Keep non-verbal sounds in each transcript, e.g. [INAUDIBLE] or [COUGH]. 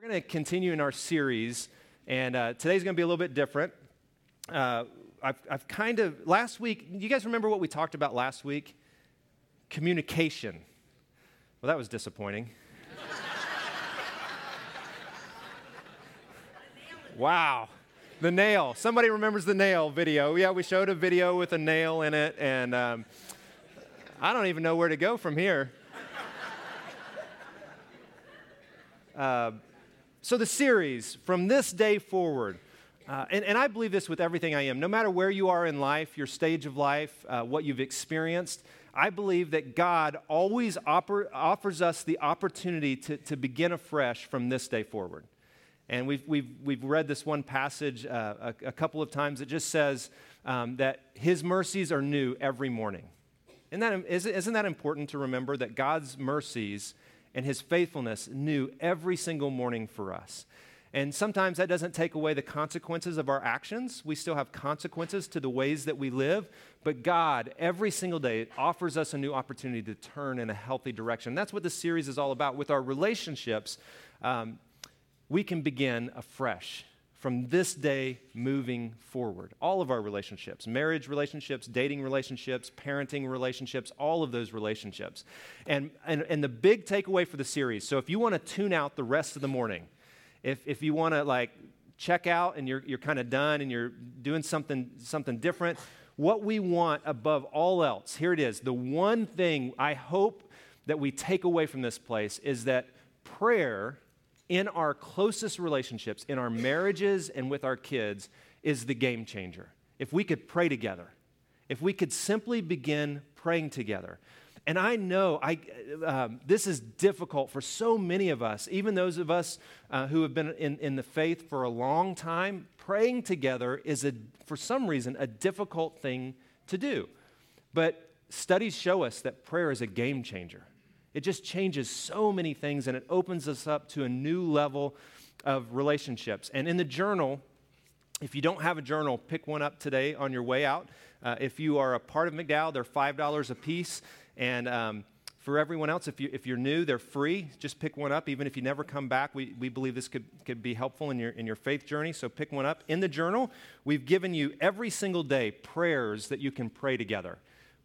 We're going to continue in our series, and uh, today's going to be a little bit different. Uh, I've, I've kind of, last week, you guys remember what we talked about last week? Communication. Well, that was disappointing. wow. The nail. Somebody remembers the nail video. Yeah, we showed a video with a nail in it, and um, I don't even know where to go from here. Uh, so, the series, from this day forward, uh, and, and, I believe this with everything I am, no matter where you are in life, your stage of life, uh, what you've experienced, I believe that God always oper- offers us the opportunity to, to begin afresh from this day forward. And we've, we've, we've read this one passage uh, a, a, couple of times. It just says um, that His mercies are new every morning. Isn't that, isn't that important to remember that God's mercies and his faithfulness new every single morning for us. And sometimes that doesn't take away the consequences of our actions. We still have consequences to the ways that we live. But God, every single day, offers us a new opportunity to turn in a healthy direction. That's what this series is all about. With our relationships, um, we can begin afresh from this day moving forward. All of our relationships marriage relationships, dating relationships, parenting relationships, all of those relationships. And, and, and the big takeaway for the series so if you want to tune out the rest of the morning, if, if you want to like check out and you're, you're kind of done and you're doing something, something different, what we want above all else, here it is. The one thing I hope that we take away from this place is that prayer in our closest relationships, in our marriages and with our kids, is the game changer. If we could pray together, if we could simply begin praying together. And I know I, um, this is difficult for so many of us, even those of us uh, who have been in, in the faith for a long time. Praying together is, a, for some reason, a difficult thing to do. But studies show us that prayer is a game changer. It just changes so many things and it opens us up to a new level of relationships. And in the journal, if you don't have a journal, pick one up today on your way out. Uh, if you are a part of McDowell, they're $5 a piece. And um, for everyone else, if, you, if you're new, they're free. Just pick one up. Even if you never come back, we, we believe this could, could be helpful in your, in your faith journey. So pick one up. In the journal, we've given you every single day prayers that you can pray together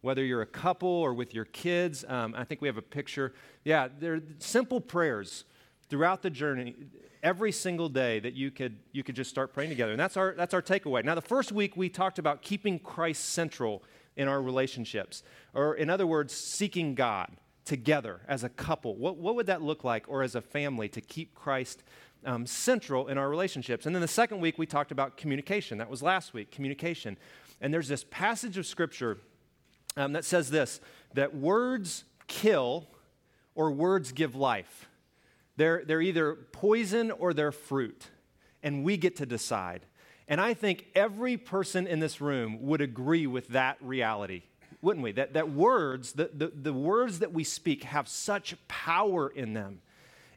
whether you're a couple or with your kids. Um, I think we have a picture. Yeah, they're simple prayers throughout the journey, every single day that you could, you could just start praying together. And that's our, that's our takeaway. Now, the first week we talked about keeping Christ central in our relationships, or in other words, seeking God together as a couple. What, what would that look like, or as a family, to keep Christ um, central in our relationships? And then the second week we talked about communication. That was last week, communication. And there's this passage of Scripture um, that says this that words kill or words give life. They're, they're either poison or they're fruit, and we get to decide. And I think every person in this room would agree with that reality, wouldn't we? That, that words, the, the, the words that we speak, have such power in them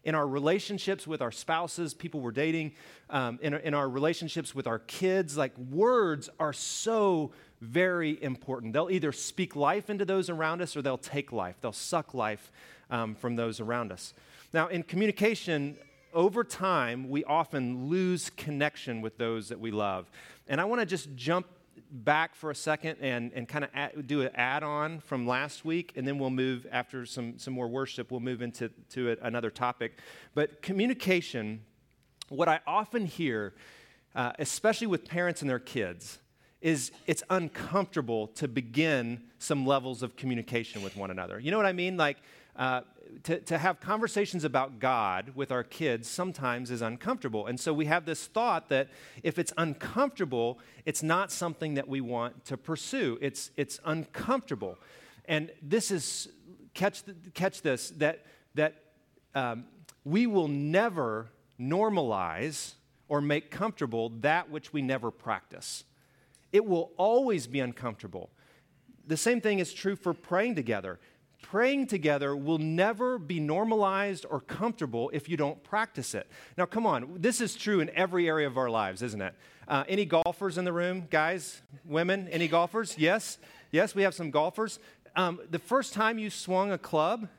in our relationships with our spouses, people we're dating, um, in, in our relationships with our kids. Like, words are so very important. They'll either speak life into those around us or they'll take life, they'll suck life um, from those around us. Now, in communication, over time, we often lose connection with those that we love. And I want to just jump back for a second and, and kind of do an add on from last week, and then we'll move, after some, some more worship, we'll move into to another topic. But communication, what I often hear, uh, especially with parents and their kids, is it's uncomfortable to begin some levels of communication with one another. You know what I mean? Like, uh, to, to have conversations about God with our kids sometimes is uncomfortable. And so we have this thought that if it's uncomfortable, it's not something that we want to pursue. It's, it's uncomfortable. And this is, catch, catch this, that, that um, we will never normalize or make comfortable that which we never practice. It will always be uncomfortable. The same thing is true for praying together. Praying together will never be normalized or comfortable if you don't practice it. Now, come on, this is true in every area of our lives, isn't it? Uh, any golfers in the room, guys, women? Any golfers? Yes, yes, we have some golfers. Um, the first time you swung a club,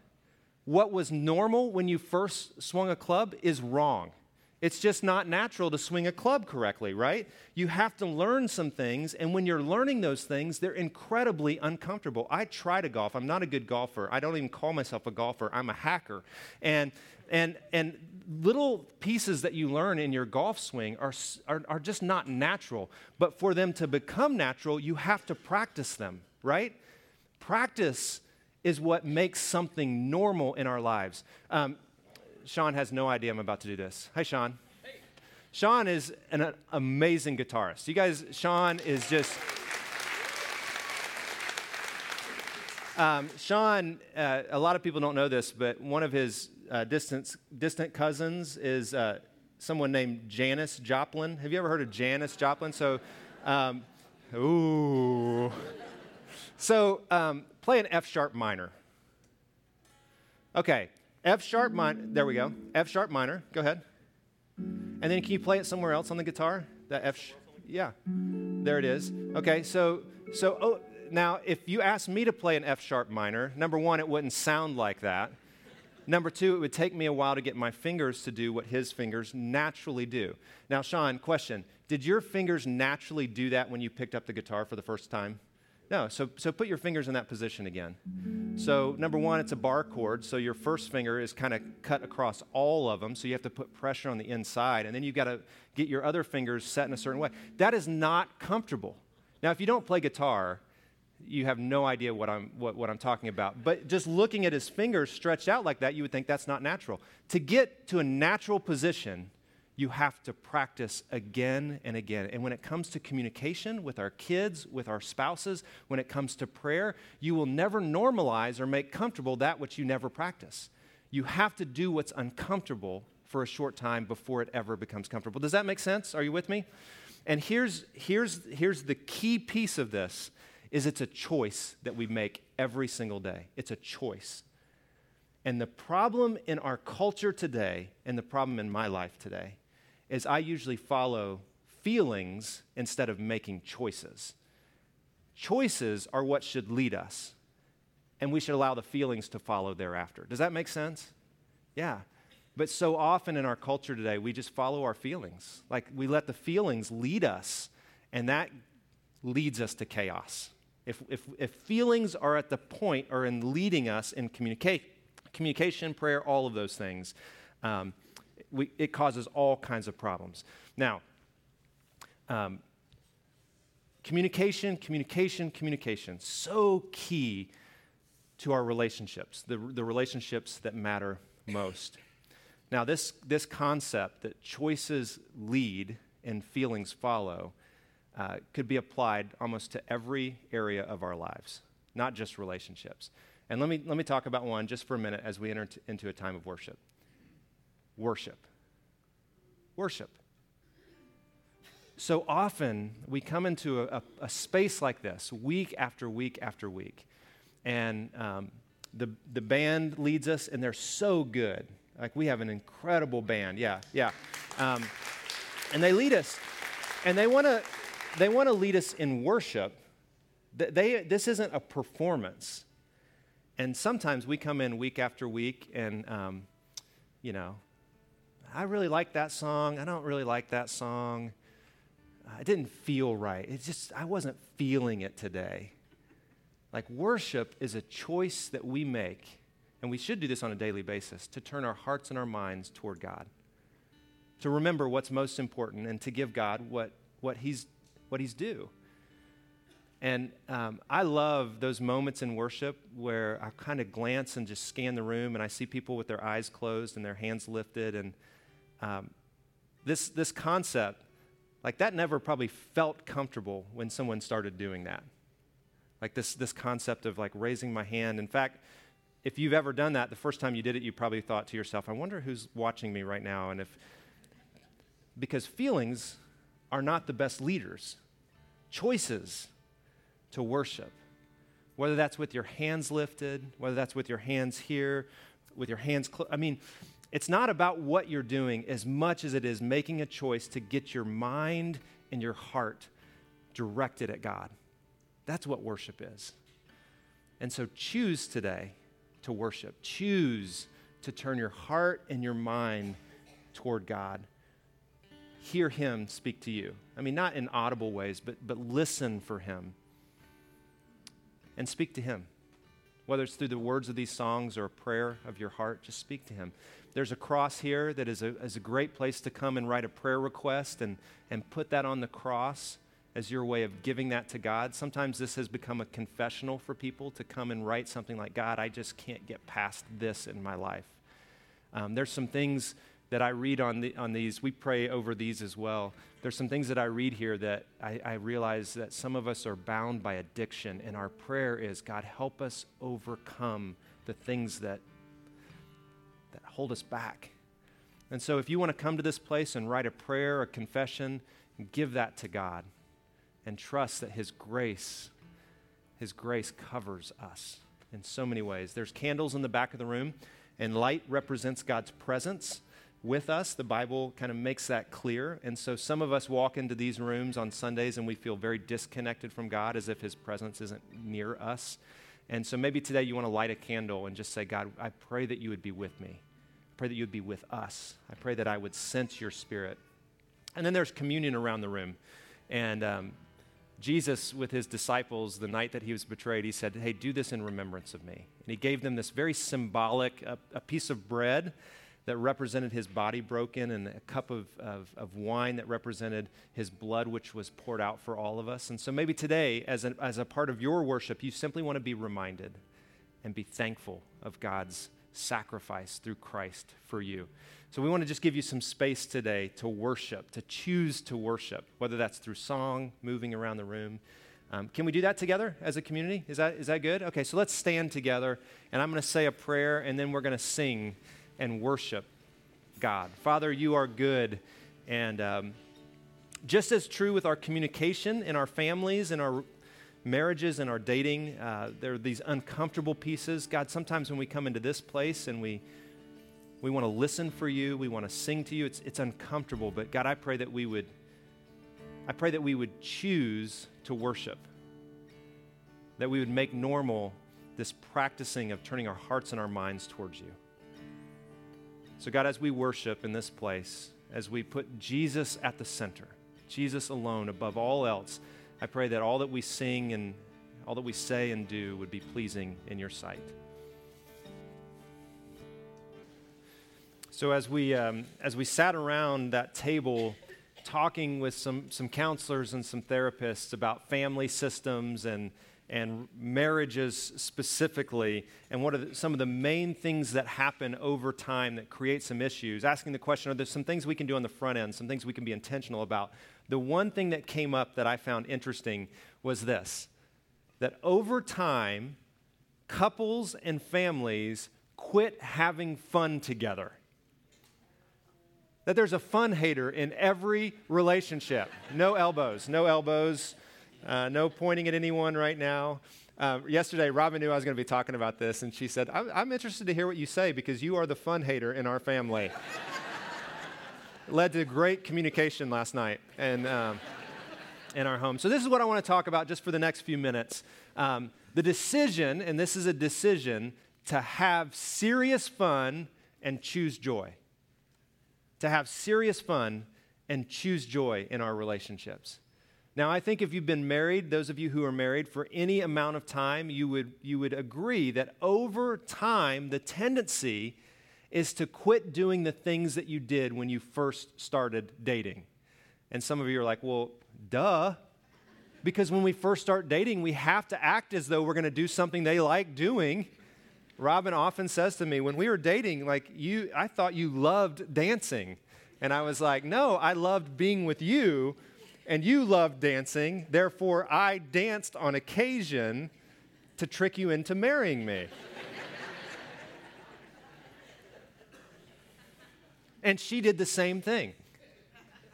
what was normal when you first swung a club is wrong. It's just not natural to swing a club correctly, right? You have to learn some things, and when you're learning those things, they're incredibly uncomfortable. I try to golf. I'm not a good golfer. I don't even call myself a golfer. I'm a hacker. And and and little pieces that you learn in your golf swing are, are, are just not natural. But for them to become natural, you have to practice them, right? Practice is what makes something normal in our lives. Um, Sean has no idea I'm about to do this. Hi, Sean. Hey. Sean is an, an amazing guitarist. You guys, Sean is just. Um, Sean, uh, a lot of people don't know this, but one of his uh, distant, distant cousins is uh, someone named Janis Joplin. Have you ever heard of Janis Joplin? So, um, ooh. So, um, play an F sharp minor. Okay, F sharp minor. There we go. F sharp minor. Go ahead. And then can you play it somewhere else on the guitar? That F. Sh- yeah. There it is. Okay. So so oh, now if you asked me to play an F sharp minor, number one, it wouldn't sound like that. Number two, it would take me a while to get my fingers to do what his fingers naturally do. Now, Sean, question: Did your fingers naturally do that when you picked up the guitar for the first time? No, so, so put your fingers in that position again. So, number one, it's a bar chord. So, your first finger is kind of cut across all of them. So, you have to put pressure on the inside. And then you've got to get your other fingers set in a certain way. That is not comfortable. Now, if you don't play guitar, you have no idea what I'm, what, what I'm talking about. But just looking at his fingers stretched out like that, you would think that's not natural. To get to a natural position, you have to practice again and again. And when it comes to communication with our kids, with our spouses, when it comes to prayer, you will never normalize or make comfortable that which you never practice. You have to do what's uncomfortable for a short time before it ever becomes comfortable. Does that make sense? Are you with me? And here's, here's, here's the key piece of this is it's a choice that we make every single day. It's a choice. And the problem in our culture today and the problem in my life today is I usually follow feelings instead of making choices. Choices are what should lead us, and we should allow the feelings to follow thereafter. Does that make sense? Yeah. But so often in our culture today, we just follow our feelings. Like we let the feelings lead us, and that leads us to chaos. If, if, if feelings are at the point or in leading us in communica- communication, prayer, all of those things, um, we, it causes all kinds of problems. Now, um, communication, communication, communication, so key to our relationships, the, the relationships that matter most. Now, this, this concept that choices lead and feelings follow uh, could be applied almost to every area of our lives, not just relationships. And let me, let me talk about one just for a minute as we enter into a time of worship worship. Worship. So often we come into a, a, a space like this week after week after week, and um, the, the band leads us, and they're so good. Like we have an incredible band. Yeah, yeah. Um, and they lead us, and they want to they want to lead us in worship. They, this isn't a performance. And sometimes we come in week after week, and um, you know, I really like that song. I don't really like that song. It didn't feel right. It just, I wasn't feeling it today. Like worship is a choice that we make, and we should do this on a daily basis to turn our hearts and our minds toward God, to remember what's most important, and to give God what, what, he's, what He's due. And um, I love those moments in worship where I kind of glance and just scan the room, and I see people with their eyes closed and their hands lifted, and um, this, this concept, like that never probably felt comfortable when someone started doing that. Like this, this concept of like raising my hand. In fact, if you've ever done that, the first time you did it, you probably thought to yourself, I wonder who's watching me right now. And if, because feelings are not the best leaders, choices to worship, whether that's with your hands lifted, whether that's with your hands here, with your hands closed. I mean, it's not about what you're doing as much as it is making a choice to get your mind and your heart directed at God. That's what worship is. And so choose today to worship. Choose to turn your heart and your mind toward God. hear Him speak to you. I mean, not in audible ways, but, but listen for Him and speak to Him. Whether it's through the words of these songs or a prayer of your heart, just speak to Him. There's a cross here that is a, is a great place to come and write a prayer request and, and put that on the cross as your way of giving that to God. Sometimes this has become a confessional for people to come and write something like, God, I just can't get past this in my life. Um, there's some things that I read on, the, on these. We pray over these as well. There's some things that I read here that I, I realize that some of us are bound by addiction, and our prayer is, God, help us overcome the things that, that hold us back. And so, if you want to come to this place and write a prayer, a confession, give that to God and trust that His grace, His grace covers us in so many ways. There's candles in the back of the room, and light represents God's presence with us. The Bible kind of makes that clear. And so some of us walk into these rooms on Sundays and we feel very disconnected from God as if His presence isn't near us. And so maybe today you want to light a candle and just say, God, I pray that you would be with me. I pray that you would be with us. I pray that I would sense your spirit. And then there's communion around the room. And um, Jesus, with his disciples, the night that he was betrayed, he said, Hey, do this in remembrance of me. And he gave them this very symbolic, a, a piece of bread that represented his body broken and a cup of, of, of, wine that represented his blood, which was poured out for all of us. And so maybe today, as, an, as a part of your worship, you simply want to be reminded and be thankful of God's sacrifice through Christ for you. So we want to just give you some space today to worship, to choose to worship, whether that's through song, moving around the room. Um, can we do that together as a community? Is that, is that good? Okay, so let's stand together, and I'm going to say a prayer, and then we're going to sing and worship God. Father, you are good. And um, just as true with our communication in our families, in our marriages, and our dating, uh, there are these uncomfortable pieces. God, sometimes when we come into this place and we we want to listen for you, we want to sing to you, it's, it's uncomfortable. But God, I pray that we would I pray that we would choose to worship. That we would make normal this practicing of turning our hearts and our minds towards you. So, God, as we worship in this place, as we put Jesus at the center, Jesus alone above all else, I pray that all that we sing and all that we say and do would be pleasing in your sight. So, as we, um, as we sat around that table talking with some, some counselors and some therapists about family systems and and marriages specifically, and what are the, some of the main things that happen over time that create some issues. Asking the question are there some things we can do on the front end, some things we can be intentional about? The one thing that came up that I found interesting was this that over time, couples and families quit having fun together. That there's a fun hater in every relationship. No elbows, no elbows. Uh, no pointing at anyone right now. Uh, yesterday, Robin knew I was going to be talking about this, and she said, I'm, I'm, interested to hear what you say because you are the fun hater in our family. [LAUGHS] led to great communication last night and, um, in our home. So, this is what I want to talk about just for the next few minutes. Um, the decision, and this is a decision, to have serious fun and choose joy. To have serious fun and choose joy in our relationships. Now, I think if you've been married, those of you who are married for any amount of time, you would, you would agree that over time, the tendency is to quit doing the things that you did when you first started dating. And some of you are like, well, duh. Because when we first start dating, we have to act as though we're going to do something they like doing. Robin often says to me, when we were dating, like, you, I thought you loved dancing. And I was like, no, I loved being with you and you love dancing, therefore I danced on occasion to trick you into marrying me. [LAUGHS] and she did the same thing.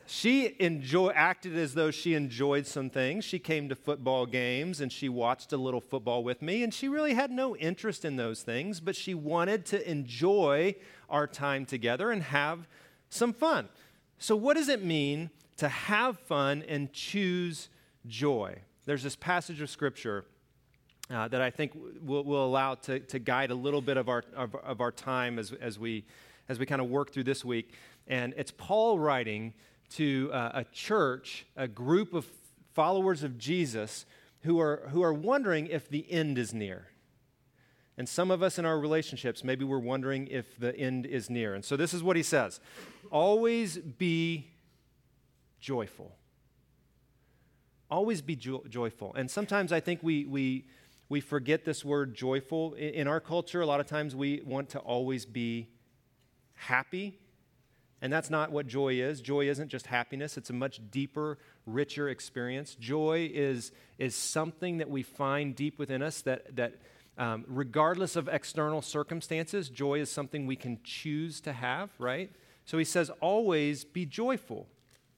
She enjoy, acted as though she enjoyed some things. She came to football games and she watched a little football with me, and she really had no interest in those things, but she wanted to enjoy our time together and have some fun. So, what does it mean to have fun and choose joy. There's this passage of Scripture uh, that I think will, will allow to, to guide a little bit of our, of, of our time as, as we, as we kind of work through this week. And it's Paul writing to uh, a church, a group of followers of Jesus who are, who are wondering if the end is near. And some of us in our relationships, maybe we're wondering if the end is near. And so this is what he says Always be joyful. Always be jo- joyful. And sometimes I think we, we, we forget this word joyful. In, in our culture, a lot of times we want to always be happy. And that's not what joy is. Joy isn't just happiness, it's a much deeper, richer experience. Joy is, is something that we find deep within us that, that um, regardless of external circumstances, joy is something we can choose to have, right? So he says, always be joyful.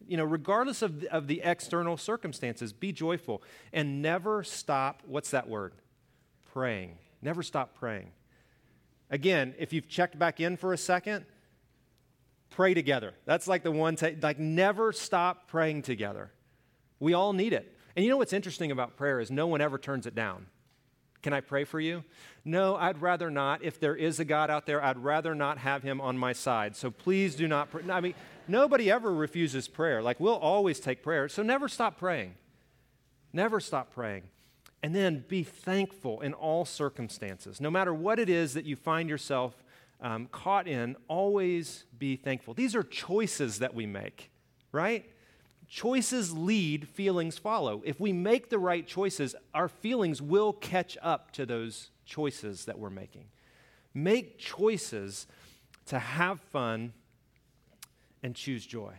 You know, regardless of the, of the external circumstances, be joyful and never stop. What's that word? Praying. Never stop praying. Again, if you've checked back in for a second, pray together. That's like the one, t- like, never stop praying together. We all need it. And you know what's interesting about prayer is no one ever turns it down. Can I pray for you? No, I'd rather not. If there is a God out there, I'd rather not have him on my side. So please do not pray. I mean, nobody ever refuses prayer. Like, we'll always take prayer. So never stop praying. Never stop praying. And then be thankful in all circumstances. No matter what it is that you find yourself um, caught in, always be thankful. These are choices that we make, right? Choices lead, feelings follow. If we make the right choices, our feelings will catch up to those choices that we're making. Make choices to have fun and choose joy.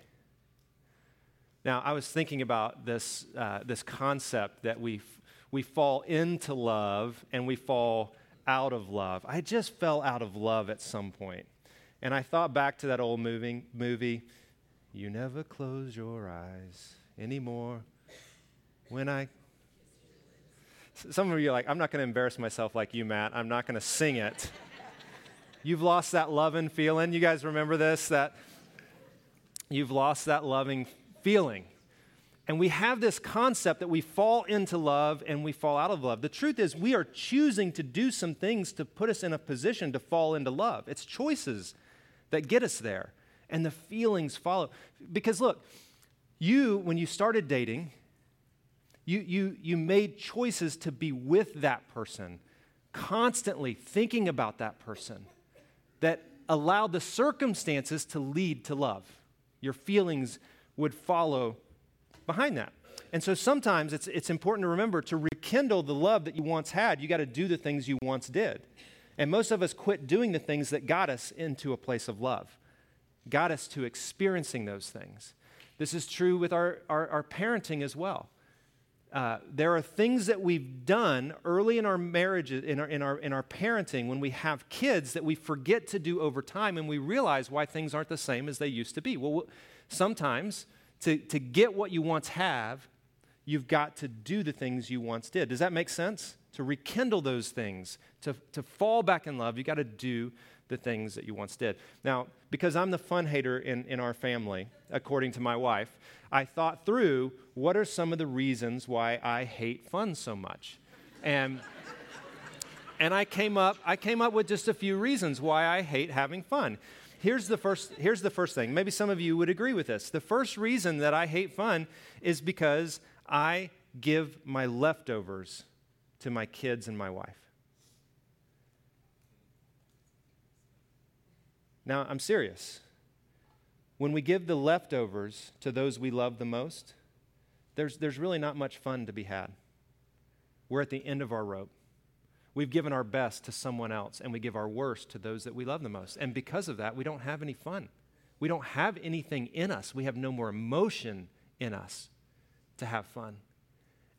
Now, I was thinking about this, uh, this concept that we, we fall into love and we fall out of love. I just fell out of love at some point. And I thought back to that old movie, movie you never close your eyes anymore. When I. Some of you are like, I'm not going to embarrass myself like you, Matt. I'm not going to sing it. [LAUGHS] You've lost that loving feeling. You guys remember this? That you've lost that loving feeling. And we have this concept that we fall into love and we fall out of love. The truth is, we are choosing to do some things to put us in a position to fall into love. It's choices that get us there and the feelings follow. Because look, you, when you started dating, you, you, you made choices to be with that person, constantly thinking about that person, that allowed the circumstances to lead to love. Your feelings would follow behind that. And so sometimes it's, it's important to remember to rekindle the love that you once had, you got to do the things you once did. And most of us quit doing the things that got us into a place of love got us to experiencing those things. This is true with our, our, our parenting as well. Uh, there are things that we've done early in our marriages, in our, in, our, in our parenting, when we have kids that we forget to do over time and we realize why things aren't the same as they used to be. Well, sometimes to, to get what you once have, you've got to do the things you once did. Does that make sense? To rekindle those things, to, to fall back in love, you've got to do the things that you once did. Now, because I'm the fun hater in, in our family, according to my wife, I thought through what are some of the reasons why I hate fun so much. And and I came up I came up with just a few reasons why I hate having fun. Here's the first here's the first thing. Maybe some of you would agree with this. The first reason that I hate fun is because I give my leftovers to my kids and my wife. Now, I'm serious. When we give the leftovers to those we love the most, there's, there's really not much fun to be had. We're at the end of our rope. We've given our best to someone else, and we give our worst to those that we love the most. And because of that, we don't have any fun. We don't have anything in us. We have no more emotion in us to have fun.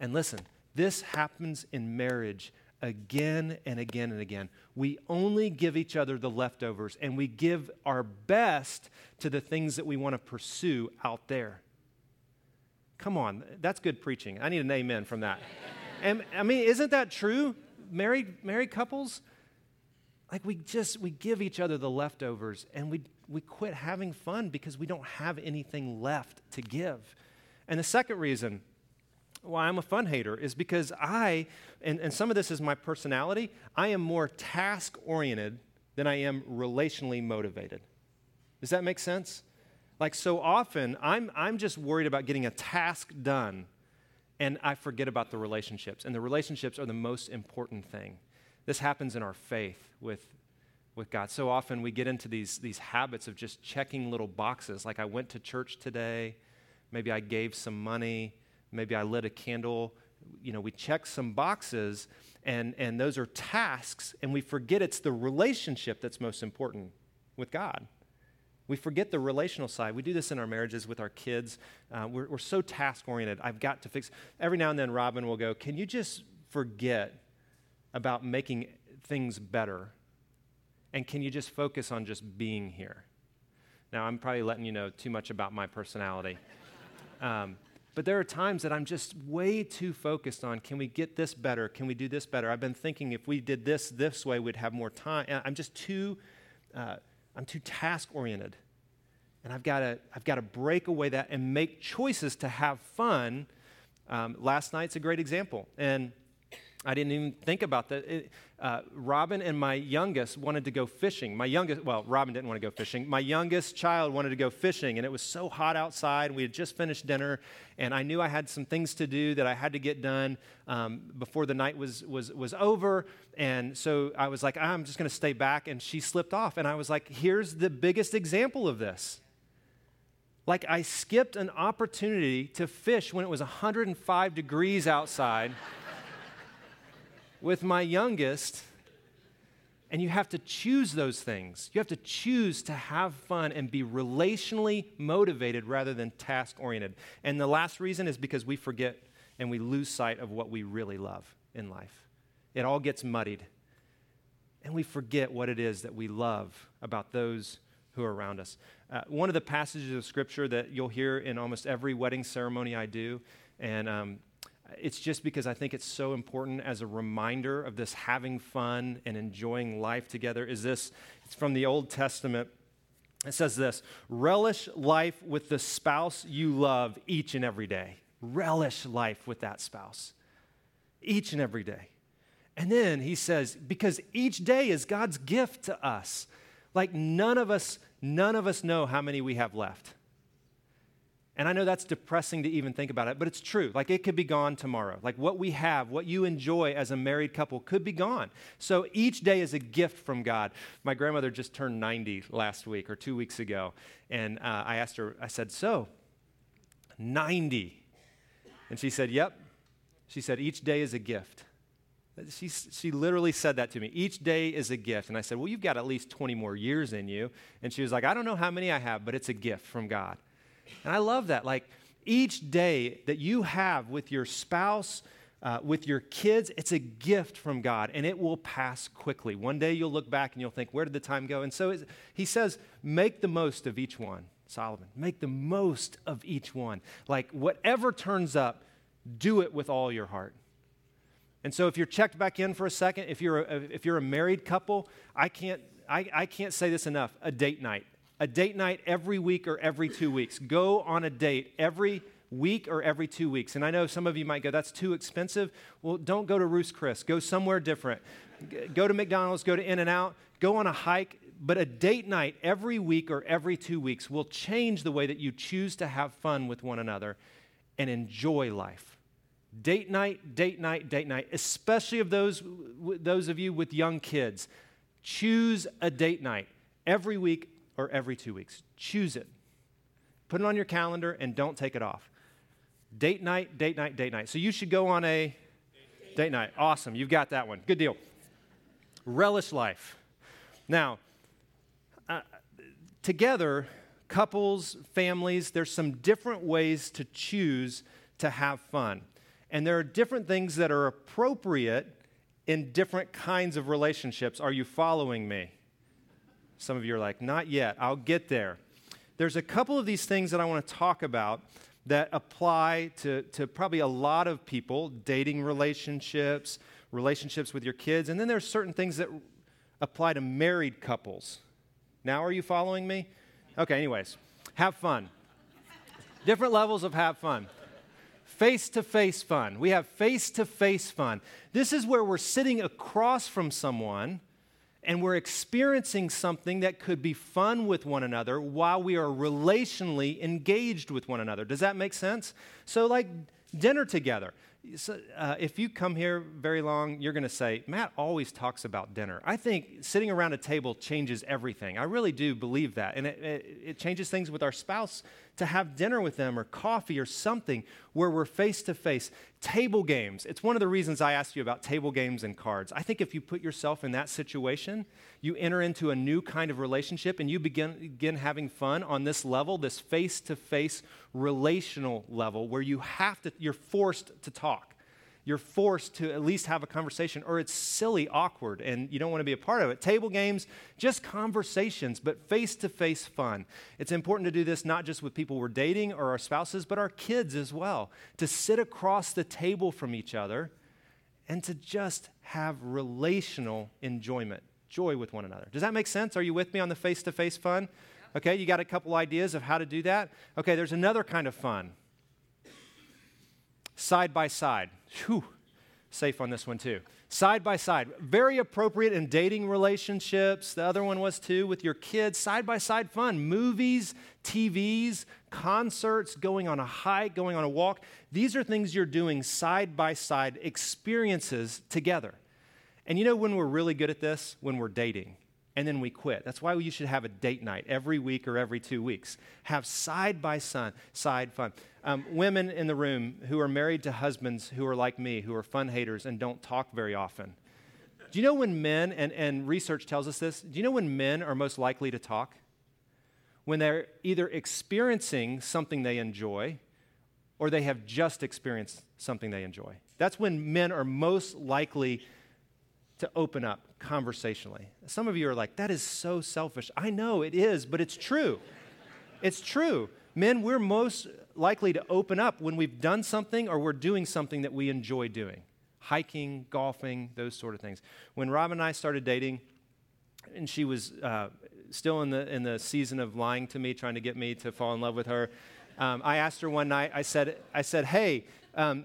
And listen, this happens in marriage again and again and again. We only give each other the leftovers and we give our best to the things that we want to pursue out there. Come on, that's good preaching. I need an amen from that. [LAUGHS] and I mean, isn't that true? Married married couples like we just we give each other the leftovers and we we quit having fun because we don't have anything left to give. And the second reason why I'm a fun hater is because I, and, and some of this is my personality, I am more task oriented than I am relationally motivated. Does that make sense? Like so often, I'm, I'm just worried about getting a task done and I forget about the relationships. And the relationships are the most important thing. This happens in our faith with, with God. So often we get into these, these habits of just checking little boxes. Like I went to church today, maybe I gave some money, maybe I lit a candle. You know, we check some boxes, and, and those are tasks, and we forget it's the relationship that's most important with God. We forget the relational side. We do this in our marriages with our kids. Uh, we're, we're so task oriented. I've got to fix. Every now and then, Robin will go, Can you just forget about making things better? And can you just focus on just being here? Now, I'm probably letting you know too much about my personality. [LAUGHS] Um, but there are times that I'm just way too focused on can we get this better? Can we do this better? I've been thinking if we did this this way, we'd have more time. I'm just too. Uh, I'm too task oriented. And I've got to I've got to break away that and make choices to have fun. Um, last night's a great example. And I didn't even think about that. It, uh, Robin and my youngest wanted to go fishing. My youngest, well, Robin didn't want to go fishing. My youngest child wanted to go fishing, and it was so hot outside. We had just finished dinner, and I knew I had some things to do that I had to get done um, before the night was, was, was over. And so I was like, I'm just going to stay back. And she slipped off. And I was like, here's the biggest example of this. Like, I skipped an opportunity to fish when it was 105 degrees outside with my youngest. And you have to choose those things. You have to choose to have fun and be relationally motivated rather than task oriented. And the last reason is because we forget and we lose sight of what we really love in life. It all gets muddied. And we forget what it is that we love about those who are around us. Uh, one of the passages of scripture that you'll hear in almost every wedding ceremony I do, and um, it's just because I think it's so important as a reminder of this having fun and enjoying life together. Is this? It's from the Old Testament. It says this relish life with the spouse you love each and every day. Relish life with that spouse each and every day. And then he says, because each day is God's gift to us. Like none of us, none of us know how many we have left. And I know that's depressing to even think about it, but it's true. Like it could be gone tomorrow. Like what we have, what you enjoy as a married couple could be gone. So each day is a gift from God. My grandmother just turned 90 last week or two weeks ago. And uh, I asked her, I said, So, 90. And she said, Yep. She said, Each day is a gift. She, she literally said that to me. Each day is a gift. And I said, Well, you've got at least 20 more years in you. And she was like, I don't know how many I have, but it's a gift from God. And I love that. Like each day that you have with your spouse, uh, with your kids, it's a gift from God and it will pass quickly. One day you'll look back and you'll think, where did the time go? And so he says, make the most of each one, Solomon. Make the most of each one. Like whatever turns up, do it with all your heart. And so if you're checked back in for a second, if you're a, if you're a married couple, I can't, I, I can't say this enough a date night a date night every week or every two weeks. Go on a date every week or every two weeks. And I know some of you might go, that's too expensive. Well, don't go to Ruth's Chris. Go somewhere different. Go to McDonald's, go to In N Out, go on a hike. But a date night every week or every two weeks will change the way that you choose to have fun with one another and enjoy life. Date night, date night, date night, especially of those, those of you with young kids. Choose a date night every week or every two weeks. Choose it. Put it on your calendar and don't take it off. Date night, date night, date night. So you should go on a date night. Awesome. You've got that one. Good deal. Relish life. Now, uh, together, couples, families, there's some different ways to choose to have fun. And there are different things that are appropriate in different kinds of relationships. Are you following me? Some of you are like, not yet. I'll get there. There's a couple of these things that I want to talk about that apply to, to probably a lot of people dating relationships, relationships with your kids. And then there's certain things that apply to married couples. Now, are you following me? Okay, anyways, have fun. Different levels of have fun. Face to face fun. We have face to face fun. This is where we're sitting across from someone and we're experiencing something that could be fun with one another while we are relationally engaged with one another. Does that make sense? So, like dinner together. So, uh, if you come here very long, you're going to say, Matt always talks about dinner. I think sitting around a table changes everything. I really do believe that. And it, it, it changes things with our spouse to have dinner with them or coffee or something where we're face to face. Table games. It's one of the reasons I asked you about table games and cards. I think if you put yourself in that situation, you enter into a new kind of relationship and you begin, begin having fun on this level, this face to face relational level where you have to, you're forced to talk you're forced to at least have a conversation, or it's silly, awkward, and you don't want to be a part of it. Table games, just conversations, but face to face fun. It's important to do this not just with people we're dating or our spouses, but our kids as well. To sit across the table from each other and to just have relational enjoyment, joy with one another. Does that make sense? Are you with me on the face to face fun? Okay, you got a couple ideas of how to do that? Okay, there's another kind of fun side by side. Whew, safe on this one too. Side by side. Very appropriate in dating relationships. The other one was too with your kids. Side by side fun. Movies, TVs, concerts, going on a hike, going on a walk. These are things you're doing side by side, experiences together. And you know when we're really good at this? When we're dating and then we quit. That's why you should have a date night every week or every two weeks. Have side by side side fun. Um, women in the room who are married to husbands who are like me, who are fun haters and don't talk very often. Do you know when men, and, and research tells us this, do you know when men are most likely to talk? When they're either experiencing something they enjoy or they have just experienced something they enjoy. That's when men are most likely to open up conversationally. Some of you are like, that is so selfish. I know it is, but it's true. it's true. Men, we're most likely to open up when we've done something or we're doing something that we enjoy doing hiking, golfing, those sort of things. When Rob and I started dating, and she was uh, still in the, in the season of lying to me, trying to get me to fall in love with her, um, I asked her one night, I said, I said hey, um,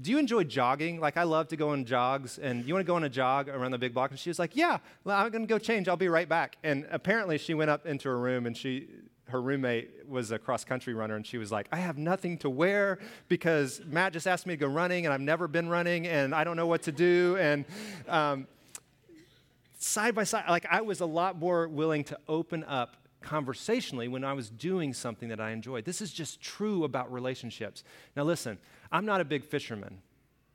do you enjoy jogging? Like, I love to go on jogs, and you want to go on a jog around the big block? And she was like, Yeah, well, I'm going to go change. I'll be right back. And apparently, she went up into her room, and she, her roommate was a cross country runner, and she was like, I have nothing to wear because Matt just asked me to go running, and I've never been running, and I don't know what to do. And um, side by side, like, I was a lot more willing to open up conversationally when I was doing something that I enjoyed. This is just true about relationships. Now, listen, I'm not a big fisherman,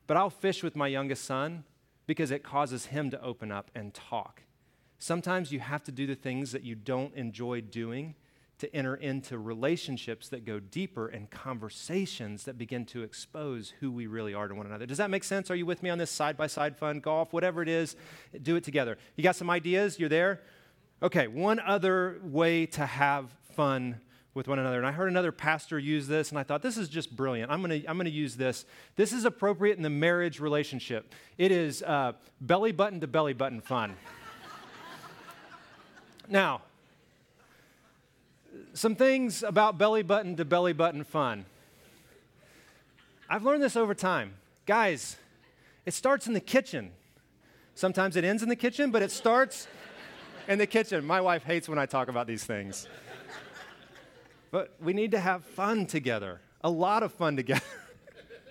but I'll fish with my youngest son because it causes him to open up and talk. Sometimes you have to do the things that you don't enjoy doing to enter into relationships that go deeper and conversations that begin to expose who we really are to one another. Does that make sense? Are you with me on this side by side fun, golf, whatever it is? Do it together. You got some ideas? You're there? Okay, one other way to have fun with one another. And I heard another pastor use this, and I thought, this is just brilliant. I'm going to I'm to use this. This is appropriate in the marriage relationship. It is uh, belly button to belly button fun. [LAUGHS] now, some things about belly button to belly button fun. I've learned this over time. Guys, it starts in the kitchen. Sometimes it ends in the kitchen, but it starts in the kitchen. My wife hates when I talk about these things. But we need to have fun together, a lot of fun together.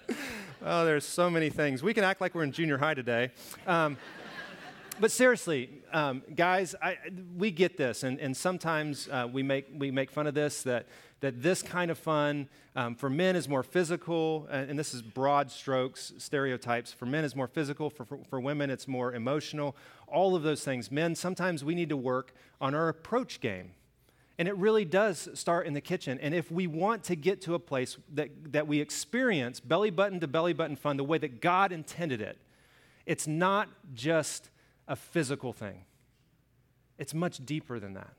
[LAUGHS] oh, there's so many things. We can act like we're in junior high today. Um, but seriously, um, guys, I, we get this, and, and sometimes uh, we, make, we make fun of this that, that this kind of fun um, for men is more physical, and this is broad strokes, stereotypes. For men, is more physical, for, for, for women, it's more emotional. All of those things. Men, sometimes we need to work on our approach game. And it really does start in the kitchen. And if we want to get to a place that, that we experience belly button to belly button fun the way that God intended it, it's not just a physical thing, it's much deeper than that.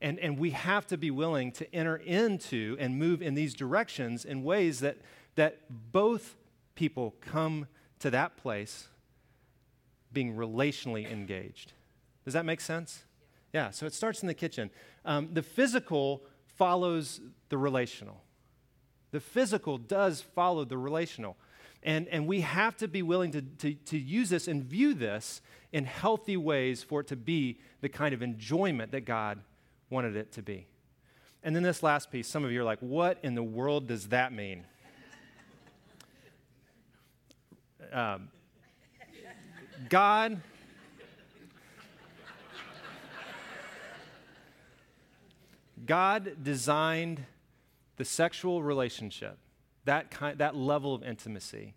And, and we have to be willing to enter into and move in these directions in ways that, that both people come to that place being relationally engaged. Does that make sense? Yeah, so it starts in the kitchen. Um, the physical follows the relational. The physical does follow the relational. And, and we have to be willing to, to, to use this and view this in healthy ways for it to be the kind of enjoyment that God wanted it to be. And then this last piece, some of you are like, what in the world does that mean? [LAUGHS] Um, God. God designed the sexual relationship, that, kind, that level of intimacy,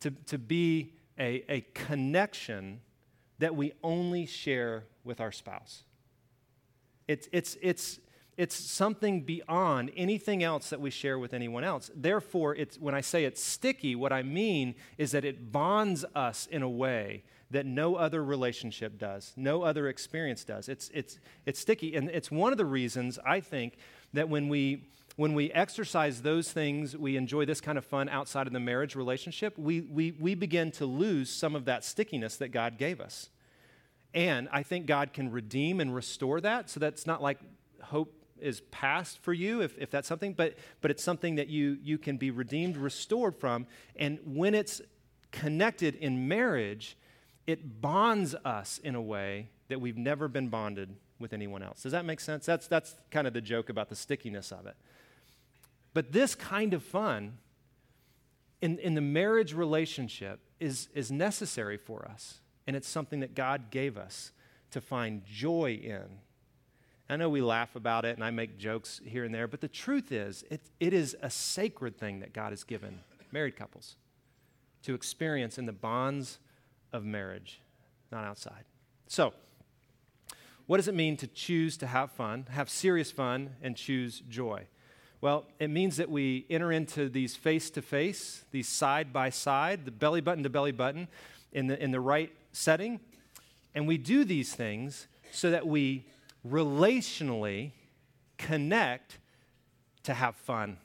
to, to be a, a connection that we only share with our spouse. It's, it's, it's, it's something beyond anything else that we share with anyone else. Therefore, it's, when I say it's sticky, what I mean is that it bonds us in a way that no other relationship does, no other experience does. It's, it's, it's sticky. And it's one of the reasons I think that when we, when we exercise those things, we enjoy this kind of fun outside of the marriage relationship, we, we, we begin to lose some of that stickiness that God gave us. And I think God can redeem and restore that. So that's not like hope is past for you if, if that's something, but, but it's something that you, you can be redeemed, restored from. And when it's connected in marriage, it bonds us in a way that we've never been bonded with anyone else. Does that make sense? That's, that's kind of the joke about the stickiness of it. But this kind of fun in, in the marriage relationship is, is necessary for us. And it's something that God gave us to find joy in. I know we laugh about it and I make jokes here and there, but the truth is, it, it is a sacred thing that God has given married couples to experience in the bonds of marriage, not outside. So, what does it mean to choose to have fun, have serious fun, and choose joy? Well, it means that we enter into these face to face, these side by side, the belly button to belly button, in the, in the right setting. And we do these things so that we relationally connect to have fun,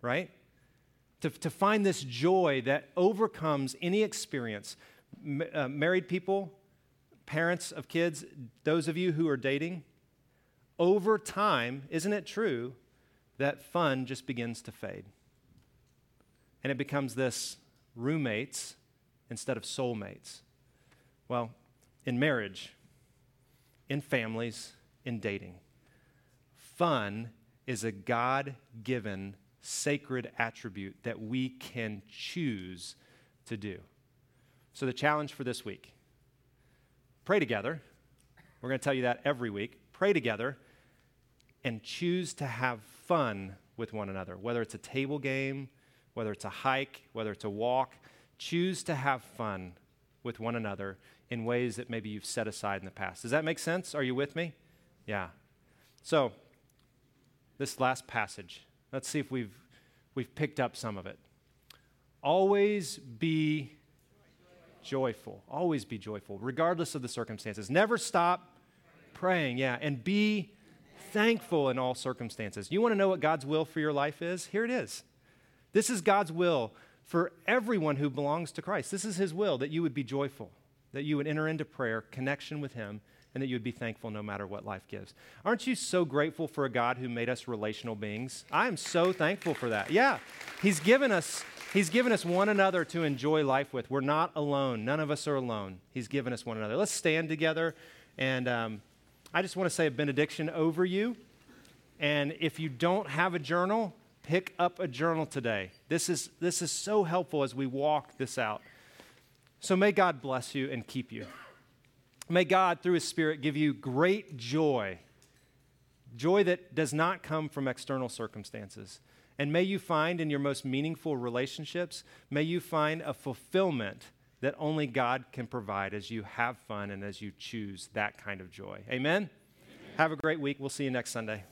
right? To, to find this joy that overcomes any experience. Uh, married people, parents of kids, those of you who are dating, over time, isn't it true that fun just begins to fade? And it becomes this roommates instead of soulmates. Well, in marriage, in families, in dating, fun is a God given sacred attribute that we can choose to do. So, the challenge for this week pray together. We're going to tell you that every week. Pray together and choose to have fun with one another, whether it's a table game, whether it's a hike, whether it's a walk. Choose to have fun with one another in ways that maybe you've set aside in the past. Does that make sense? Are you with me? Yeah. So, this last passage, let's see if we've, we've picked up some of it. Always be joyful. Always be joyful, regardless of the circumstances. Never stop praying, yeah, and be thankful in all circumstances. You want to know what God's will for your life is? Here it is. This is God's will for everyone who belongs to Christ. This is His will that you would be joyful that you would enter into prayer, connection with Him, and that you would be thankful no matter what life gives. Aren't you so grateful for a God who made us relational beings? I am so thankful for that. Yeah, He's given us. He's given us one another to enjoy life with. We're not alone. None of us are alone. He's given us one another. Let's stand together. And um, I just want to say a benediction over you. And if you don't have a journal, pick up a journal today. This is, this is so helpful as we walk this out. So may God bless you and keep you. May God, through His Spirit, give you great joy, joy that does not come from external circumstances. And may you find in your most meaningful relationships, may you find a fulfillment that only God can provide as you have fun and as you choose that kind of joy. Amen? Amen. Have a great week. We'll see you next Sunday.